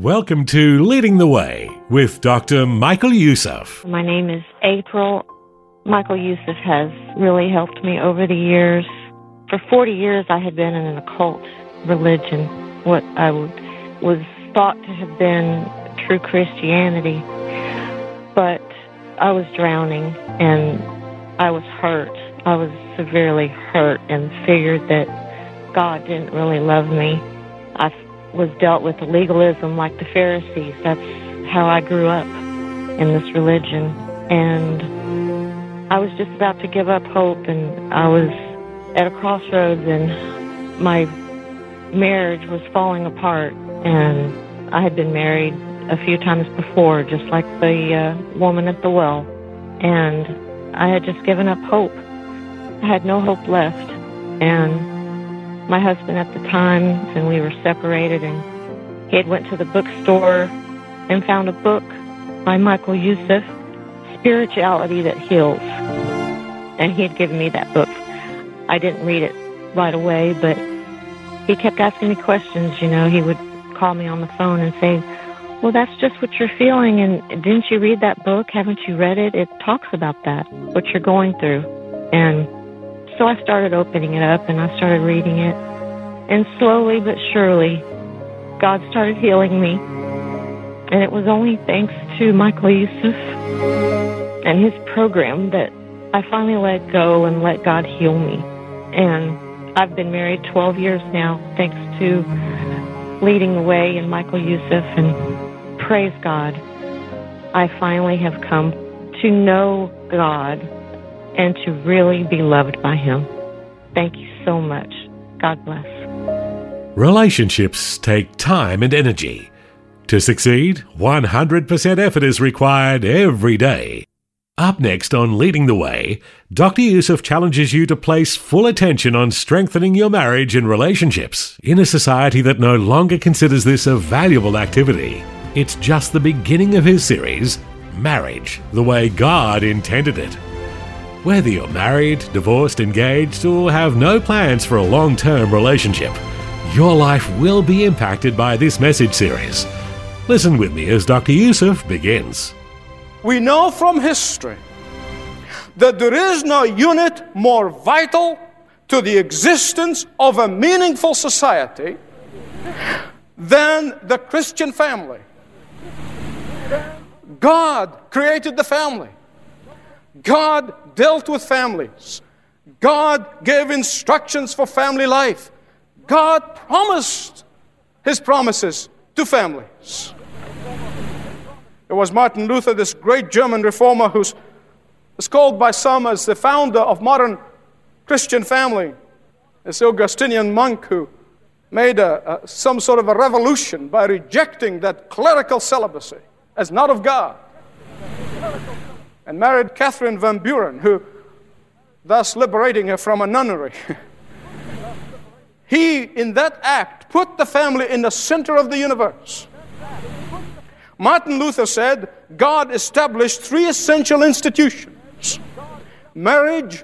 Welcome to Leading the Way with Dr. Michael Youssef. My name is April. Michael Youssef has really helped me over the years. For 40 years, I had been in an occult religion, what I was thought to have been true Christianity. But I was drowning and I was hurt. I was severely hurt and figured that God didn't really love me. Was dealt with legalism like the Pharisees. That's how I grew up in this religion. And I was just about to give up hope, and I was at a crossroads, and my marriage was falling apart. And I had been married a few times before, just like the uh, woman at the well. And I had just given up hope. I had no hope left. And my husband at the time, and we were separated, and he had went to the bookstore and found a book by Michael Youssef, Spirituality That Heals. And he had given me that book. I didn't read it right away, but he kept asking me questions. You know, he would call me on the phone and say, well, that's just what you're feeling. And didn't you read that book? Haven't you read it? It talks about that, what you're going through. And so I started opening it up and I started reading it. And slowly but surely, God started healing me. And it was only thanks to Michael Youssef and his program that I finally let go and let God heal me. And I've been married 12 years now, thanks to leading the way in Michael Youssef. And praise God, I finally have come to know God and to really be loved by Him. Thank you so much. God bless. Relationships take time and energy. To succeed, 100% effort is required every day. Up next on Leading the Way, Dr. Youssef challenges you to place full attention on strengthening your marriage and relationships in a society that no longer considers this a valuable activity. It's just the beginning of his series, Marriage, the way God intended it. Whether you're married, divorced, engaged, or have no plans for a long term relationship, your life will be impacted by this message series. Listen with me as Dr. Youssef begins. We know from history that there is no unit more vital to the existence of a meaningful society than the Christian family. God created the family. God dealt with families. God gave instructions for family life. God promised his promises to families. It was Martin Luther, this great German reformer, who's is called by some as the founder of modern Christian family. This Augustinian monk who made a, a, some sort of a revolution by rejecting that clerical celibacy as not of God and married Catherine von Bora, who thus liberating her from a nunnery. he, in that act, put the family in the center of the universe. Martin Luther said God established three essential institutions marriage,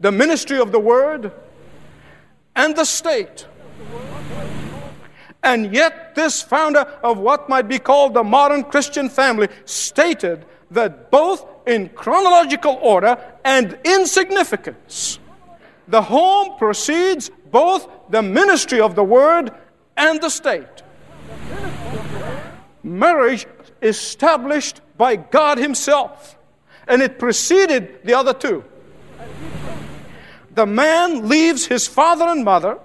the ministry of the word, and the state. And yet, this founder of what might be called the modern Christian family stated that both in chronological order and in significance, the home precedes both the ministry of the word and the state. Marriage established by God Himself, and it preceded the other two. The man leaves his father and mother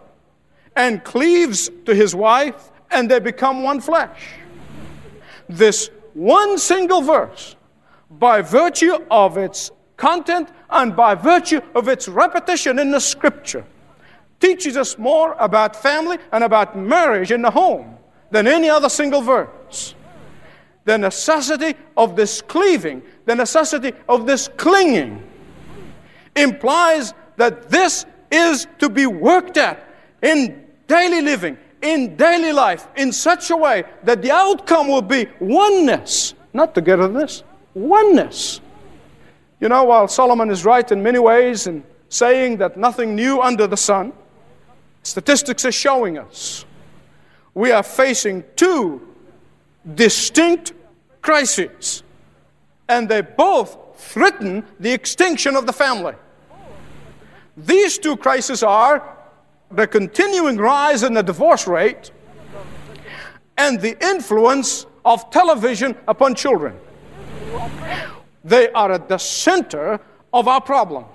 and cleaves to his wife, and they become one flesh. This one single verse by virtue of its content and by virtue of its repetition in the scripture, teaches us more about family and about marriage in the home than any other single verse. The necessity of this cleaving, the necessity of this clinging, implies that this is to be worked at in daily living, in daily life, in such a way that the outcome will be oneness, not togetherness, oneness. You know, while Solomon is right in many ways in saying that nothing new under the sun, statistics are showing us we are facing two distinct crises, and they both threaten the extinction of the family. These two crises are the continuing rise in the divorce rate and the influence of television upon children. They are at the center of our problem.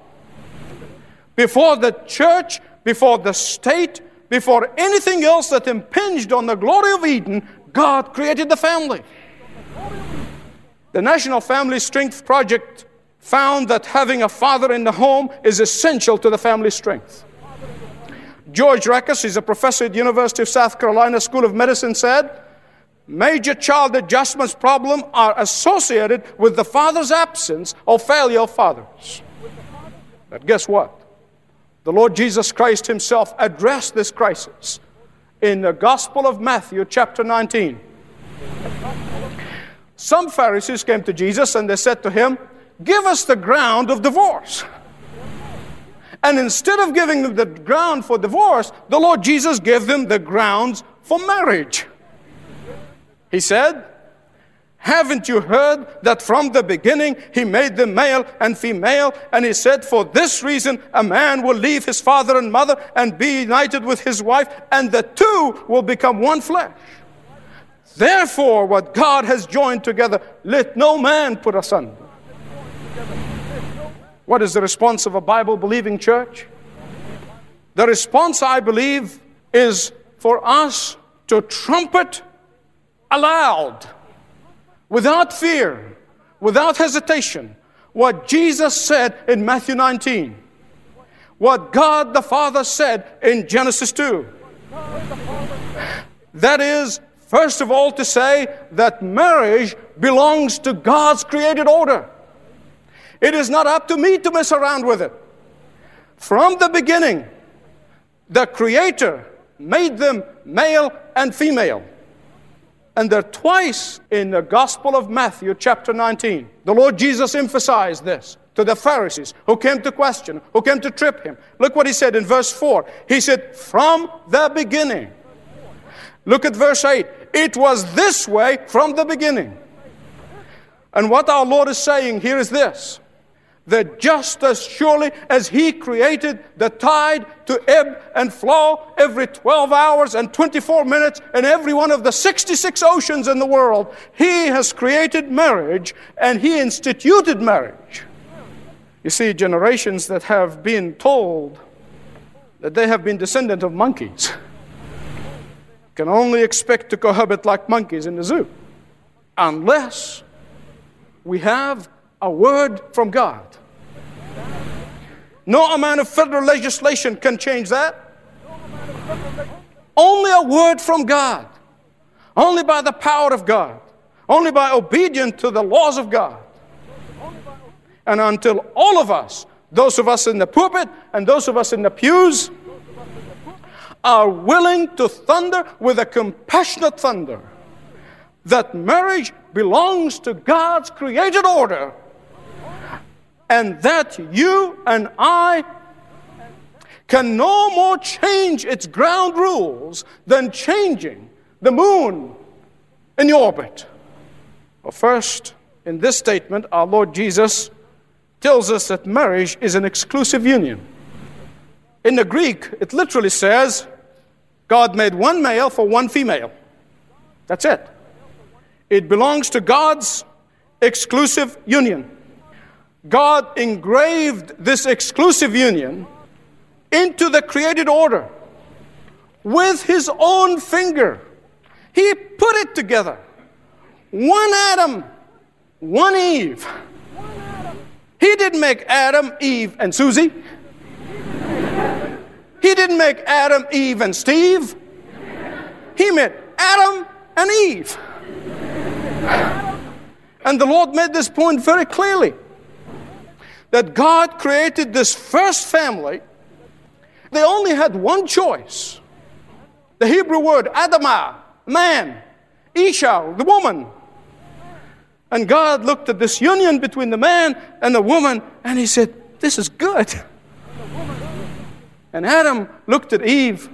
Before the church, before the state, before anything else that impinged on the glory of Eden, God created the family. The National Family Strength Project found that having a father in the home is essential to the family strength. George Rekers, he's a professor at the University of South Carolina School of Medicine, said, Major child adjustments problems are associated with the father's absence or failure of fathers. But guess what? The Lord Jesus Christ Himself addressed this crisis in the Gospel of Matthew, chapter 19. Some Pharisees came to Jesus and they said to him, Give us the ground of divorce. And instead of giving them the ground for divorce, the Lord Jesus gave them the grounds for marriage. He said, haven't you heard that from the beginning he made them male and female? And he said, For this reason, a man will leave his father and mother and be united with his wife, and the two will become one flesh. Therefore, what God has joined together, let no man put asunder. What is the response of a Bible believing church? The response, I believe, is for us to trumpet aloud without fear, without hesitation, what Jesus said in Matthew 19, what God the Father said in Genesis 2. That is, first of all, to say that marriage belongs to God's created order. It is not up to me to mess around with it. From the beginning, the Creator made them male and female. And there twice in the Gospel of Matthew, chapter 19, the Lord Jesus emphasized this to the Pharisees who came to question, who came to trip him. Look what he said in verse 4. He said, From the beginning. Look at verse 8. It was this way from the beginning. And what our Lord is saying here is this that just as surely as He created the tide to ebb and flow every 12 hours and 24 minutes in every one of the 66 oceans in the world, He has created marriage and He instituted marriage. You see, generations that have been told that they have been descendant of monkeys can only expect to cohabit like monkeys in the zoo unless we have a word from God. No amount of federal legislation can change that. Only a word from God. Only by the power of God. Only by obedience to the laws of God. And until all of us, those of us in the pulpit and those of us in the pews, are willing to thunder with a compassionate thunder that marriage belongs to God's created order and that you and I can no more change its ground rules than changing the moon in the orbit. Well, first, in this statement, our Lord Jesus tells us that marriage is an exclusive union. In the Greek, it literally says, God made one male for one female. That's it. It belongs to God's exclusive union. God engraved this exclusive union into the created order with his own finger. He put it together. One Adam, one Eve. He didn't make Adam, Eve, and Susie. He didn't make Adam, Eve, and Steve. He made Adam and Eve. And the Lord made this point very clearly that God created this first family. They only had one choice. The Hebrew word, Adamah, man, Isha, the woman. And God looked at this union between the man and the woman and he said, This is good. And Adam looked at Eve,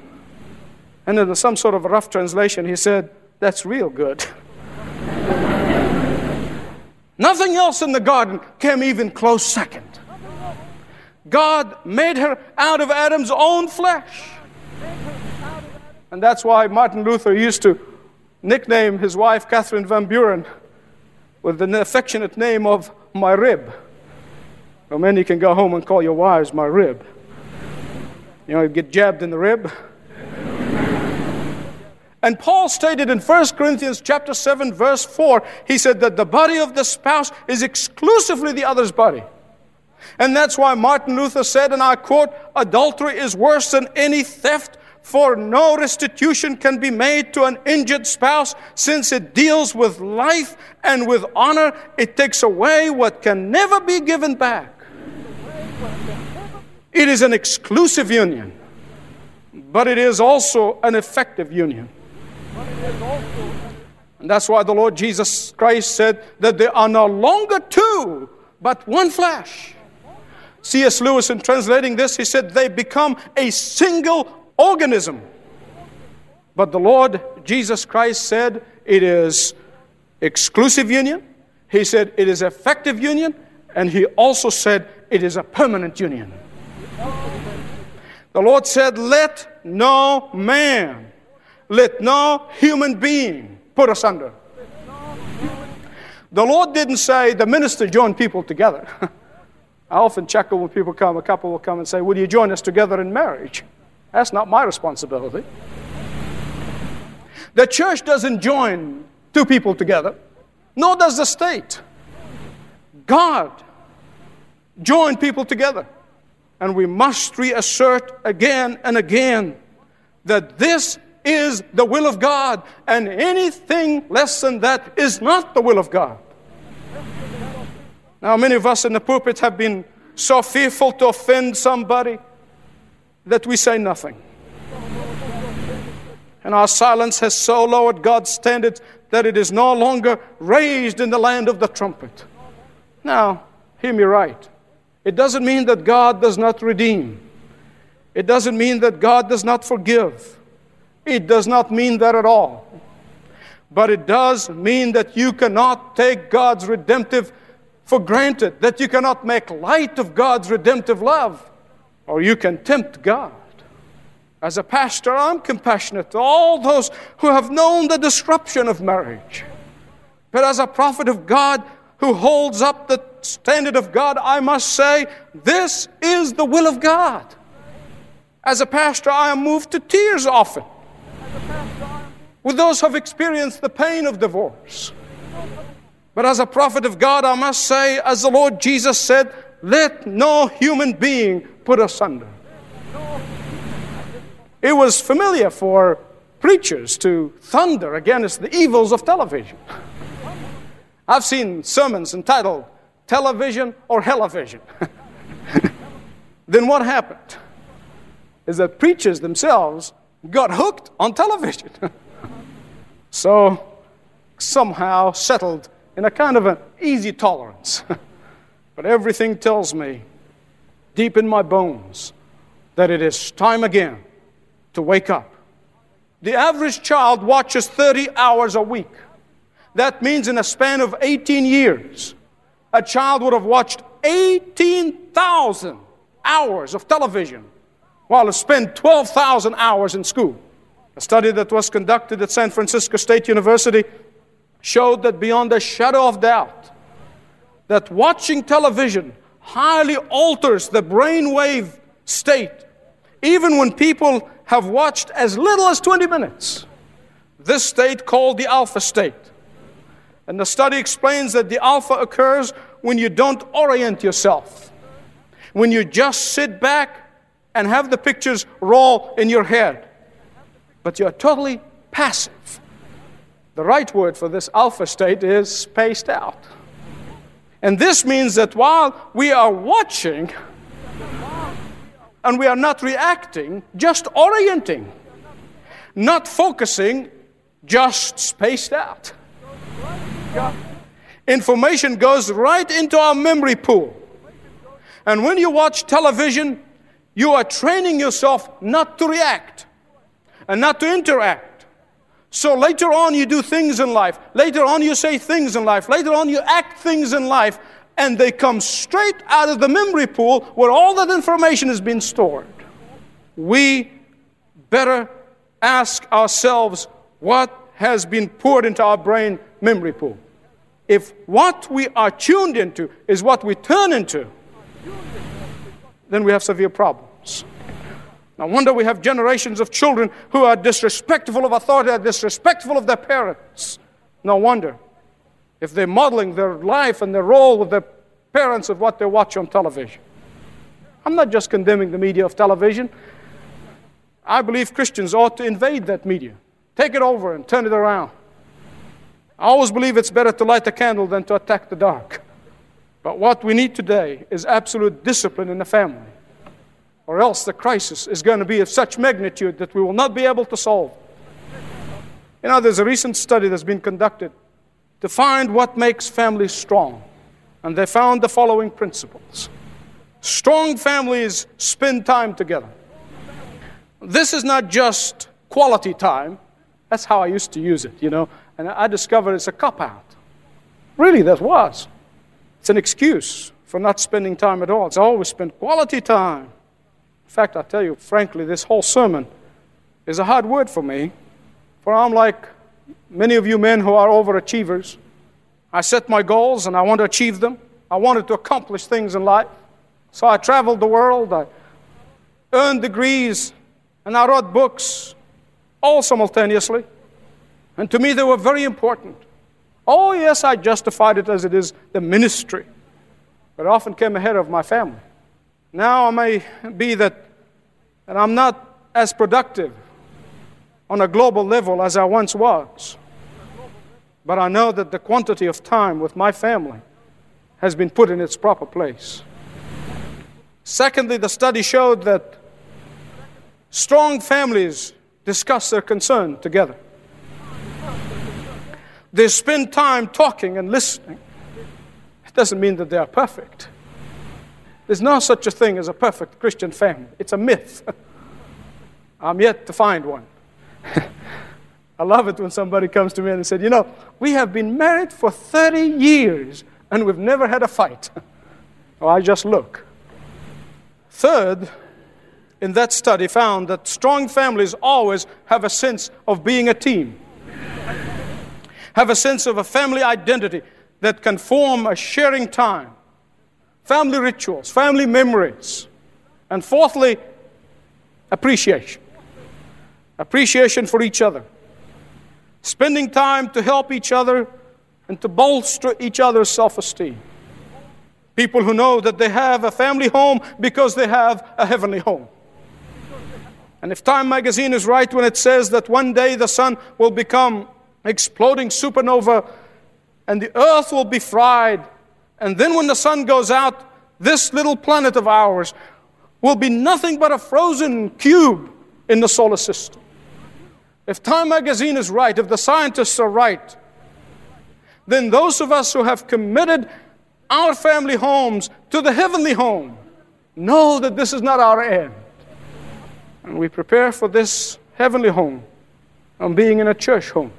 and in some sort of rough translation, he said, That's real good. Nothing else in the garden came even close second. God made her out of Adam's own flesh. And that's why Martin Luther used to nickname his wife, Catherine von Bora, with the affectionate name of my rib. Well, many can go home and call your wives my rib. You know, you get jabbed in the rib. And Paul stated in 1 Corinthians chapter 7 verse 4, he said that the body of the spouse is exclusively the other's body. And that's why Martin Luther said, and I quote, adultery is worse than any theft, for no restitution can be made to an injured spouse since it deals with life and with honor. It takes away what can never be given back. It is an exclusive union, but it is also an effective union. And that's why the Lord Jesus Christ said that they are no longer two, but one flesh. C.S. Lewis, in translating this, he said they become a single organism. But the Lord Jesus Christ said it is exclusive union. He said it is effective union. And he also said it is a permanent union. The Lord said, Let no man, let no human being put us under. The Lord didn't say the minister joined people together. I often chuckle when people come, a couple will come and say, Will you join us together in marriage? That's not my responsibility. The church doesn't join two people together, nor does the state. God joined people together. And we must reassert again and again that this is the will of God, and anything less than that is not the will of God. Now, many of us in the pulpit have been so fearful to offend somebody that we say nothing. And our silence has so lowered God's standards that it is no longer raised in the land of the trumpet. Now, hear me right. It doesn't mean that God does not redeem. It doesn't mean that God does not forgive. It does not mean that at all. But it does mean that you cannot take God's redemptive for granted, that you cannot make light of God's redemptive love, or you can tempt God. As a pastor, I'm compassionate to all those who have known the disruption of marriage. But as a prophet of God who holds up the standard of God, I must say, this is the will of God. As a pastor, I am moved to tears often with those who have experienced the pain of divorce. But as a prophet of God, I must say, as the Lord Jesus said, let no human being put asunder. It was familiar for preachers to thunder against the evils of television. I've seen sermons entitled Television or Hellivision. then what happened? Is that preachers themselves got hooked on television. so somehow settled in a kind of an easy tolerance. but everything tells me, deep in my bones, that it is time again to wake up. The average child watches 30 hours a week. That means in a span of 18 years, a child would have watched 18,000 hours of television while it spent 12,000 hours in school. A study that was conducted at San Francisco State University showed that beyond a shadow of doubt, that watching television highly alters the brainwave state, even when people have watched as little as 20 minutes. This state called the alpha state. And the study explains that the alpha occurs when you don't orient yourself, when you just sit back and have the pictures raw in your head, but you're totally passive The right word for this alpha state is spaced out. And this means that while we are watching and we are not reacting, just orienting, not focusing, just spaced out. Information goes right into our memory pool. And when you watch television, you are training yourself not to react and not to interact. So later on, you do things in life. Later on, you say things in life. Later on, you act things in life. And they come straight out of the memory pool where all that information has been stored. We better ask ourselves what has been poured into our brain memory pool. If what we are tuned into is what we turn into, then we have severe problems. No wonder we have generations of children who are disrespectful of authority, are disrespectful of their parents. No wonder. If they're modeling their life and their role with their parents of what they watch on television. I'm not just condemning the media of television. I believe Christians ought to invade that media, take it over and turn it around. I always believe it's better to light a candle than to attack the dark. But what we need today is absolute discipline in the family, or else the crisis is going to be of such magnitude that we will not be able to solve. You know, there's a recent study that's been conducted to find what makes families strong, and they found the following principles Strong families spend time together. This is not just quality time. That's how I used to use it, you know. And I discovered it's a cop out. Really, that was. It's an excuse for not spending time at all. It's always spent quality time. In fact, I tell you, frankly, this whole sermon is a hard word for me, for I'm like many of you men who are overachievers. I set my goals and I want to achieve them. I wanted to accomplish things in life. So I traveled the world, I earned degrees, and I wrote books all simultaneously. And to me, they were very important. Oh, yes, I justified it as it is the ministry, but it often came ahead of my family. Now it may be that, that I'm not as productive on a global level as I once was, but I know that the quantity of time with my family has been put in its proper place. Secondly, the study showed that strong families discuss their concern together. They spend time talking and listening. It doesn't mean that they are perfect. There's no such a thing as a perfect Christian family. It's a myth. I'm yet to find one. I love it when somebody comes to me and said, You know, we have been married for 30 years and we've never had a fight. oh, I just look. Third, in that study found that strong families always have a sense of being a team have a sense of a family identity that can form a sharing time, family rituals, family memories. And fourthly, appreciation. Appreciation for each other. Spending time to help each other and to bolster each other's self esteem. People who know that they have a family home because they have a heavenly home. And if Time magazine is right when it says that one day the sun will become exploding supernova, and the earth will be fried. And then when the sun goes out, this little planet of ours will be nothing but a frozen cube in the solar system. If Time magazine is right, if the scientists are right, then those of us who have committed our family homes to the heavenly home know that this is not our end. And we prepare for this heavenly home and being in a church home.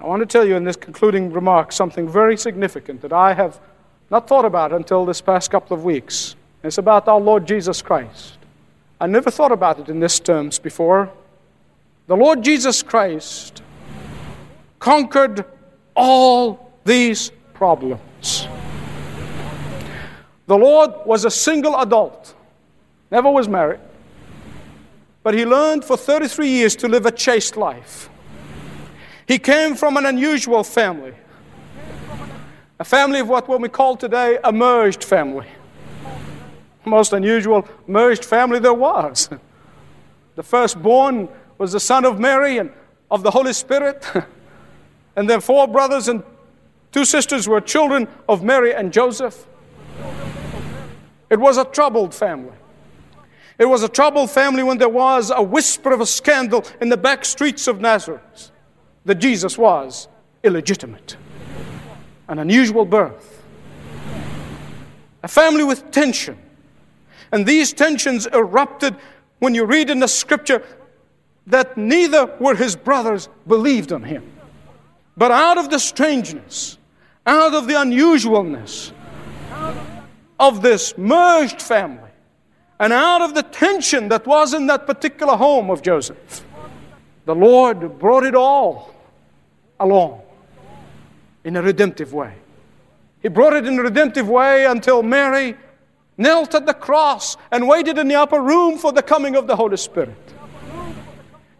I want to tell you in this concluding remark something very significant that I have not thought about until this past couple of weeks. It's about our Lord Jesus Christ. I never thought about it in these terms before. The Lord Jesus Christ conquered all these problems. The Lord was a single adult, never was married, but he learned for 33 years to live a chaste life. He came from an unusual family, a family of what we call today a merged family. Most unusual merged family there was. The firstborn was the son of Mary and of the Holy Spirit. And their four brothers and two sisters were children of Mary and Joseph. It was a troubled family. It was a troubled family when there was a whisper of a scandal in the back streets of Nazareth that Jesus was illegitimate, an unusual birth. A family with tension. And these tensions erupted when you read in the scripture that neither were his brothers believed on him. But out of the strangeness, out of the unusualness of this merged family, and out of the tension that was in that particular home of Joseph, the Lord brought it all along in a redemptive way. He brought it in a redemptive way until Mary knelt at the cross and waited in the upper room for the coming of the Holy Spirit.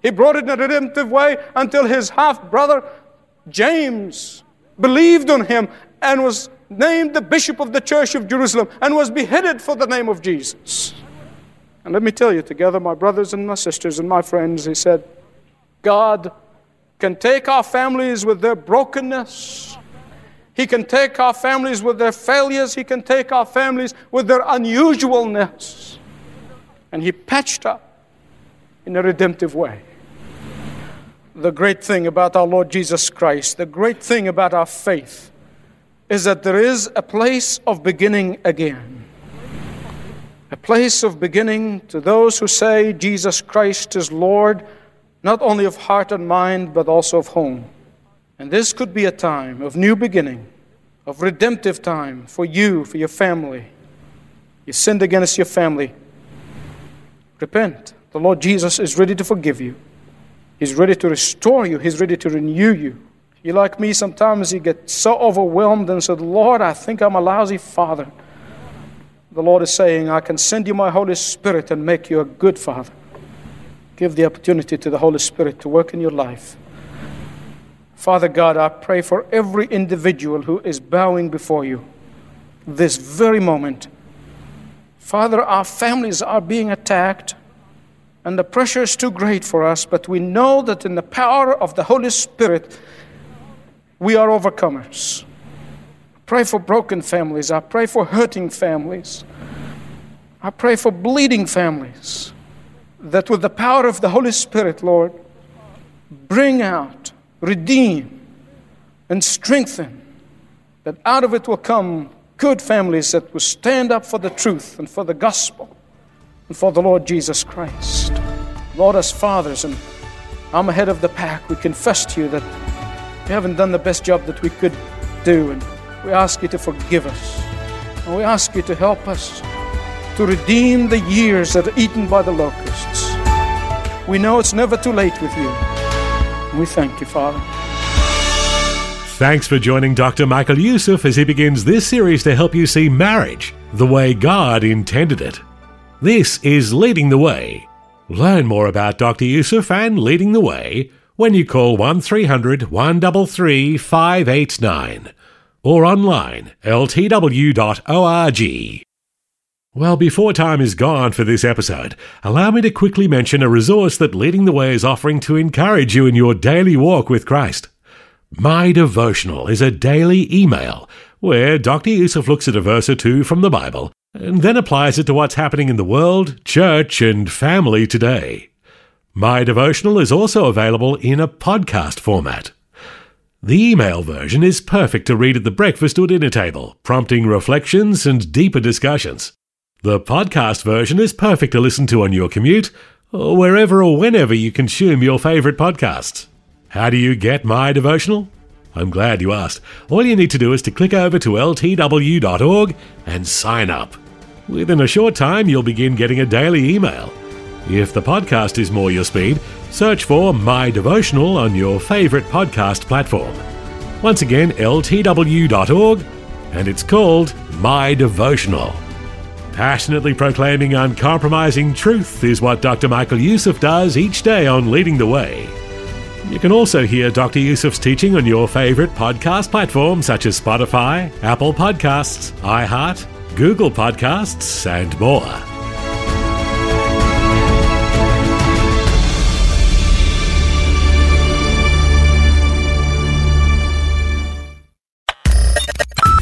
He brought it in a redemptive way until his half brother James believed on him and was named the bishop of the church of Jerusalem and was beheaded for the name of Jesus. And let me tell you, together, my brothers and my sisters and my friends, he said, God can take our families with their brokenness. He can take our families with their failures. He can take our families with their unusualness. And He patched up in a redemptive way. The great thing about our Lord Jesus Christ, the great thing about our faith, is that there is a place of beginning again. A place of beginning to those who say Jesus Christ is Lord not only of heart and mind, but also of home. And this could be a time of new beginning, of redemptive time for you, for your family. You sinned against your family. Repent. The Lord Jesus is ready to forgive you. He's ready to restore you. He's ready to renew you. You like me, sometimes you get so overwhelmed and said, Lord, I think I'm a lousy father. The Lord is saying, I can send you my Holy Spirit and make you a good father. Give the opportunity to the Holy Spirit to work in your life. Father God, I pray for every individual who is bowing before you this very moment. Father, our families are being attacked, and the pressure is too great for us, but we know that in the power of the Holy Spirit, we are overcomers. Pray for broken families. I pray for hurting families. I pray for bleeding families that with the power of the Holy Spirit, Lord, bring out, redeem, and strengthen, that out of it will come good families that will stand up for the truth and for the gospel and for the Lord Jesus Christ. Lord, as fathers, and I'm ahead of the pack, we confess to you that we haven't done the best job that we could do, and we ask you to forgive us. And we ask you to help us to redeem the years that are eaten by the locusts. We know it's never too late with you. We thank you, Father. Thanks for joining Dr. Michael Youssef as he begins this series to help you see marriage the way God intended it. This is Leading the Way. Learn more about Dr. Youssef and Leading the Way when you call 1300 133 589 or online ltw.org. Well, before time is gone for this episode, allow me to quickly mention a resource that Leading the Way is offering to encourage you in your daily walk with Christ. My Devotional is a daily email where Dr. Youssef looks at a verse or two from the Bible and then applies it to what's happening in the world, church, and family today. My Devotional is also available in a podcast format. The email version is perfect to read at the breakfast or dinner table, prompting reflections and deeper discussions. The podcast version is perfect to listen to on your commute or wherever or whenever you consume your favorite podcasts. How do you get my devotional? I'm glad you asked. All you need to do is to click over to ltw.org and sign up. Within a short time, you'll begin getting a daily email. If the podcast is more your speed, search for My Devotional on your favorite podcast platform. Once again, ltw.org, and it's called My Devotional. Passionately proclaiming uncompromising truth is what Dr. Michael Youssef does each day on Leading the Way. You can also hear Dr. Youssef's teaching on your favorite podcast platforms such as Spotify, Apple Podcasts, iHeart, Google Podcasts, and more.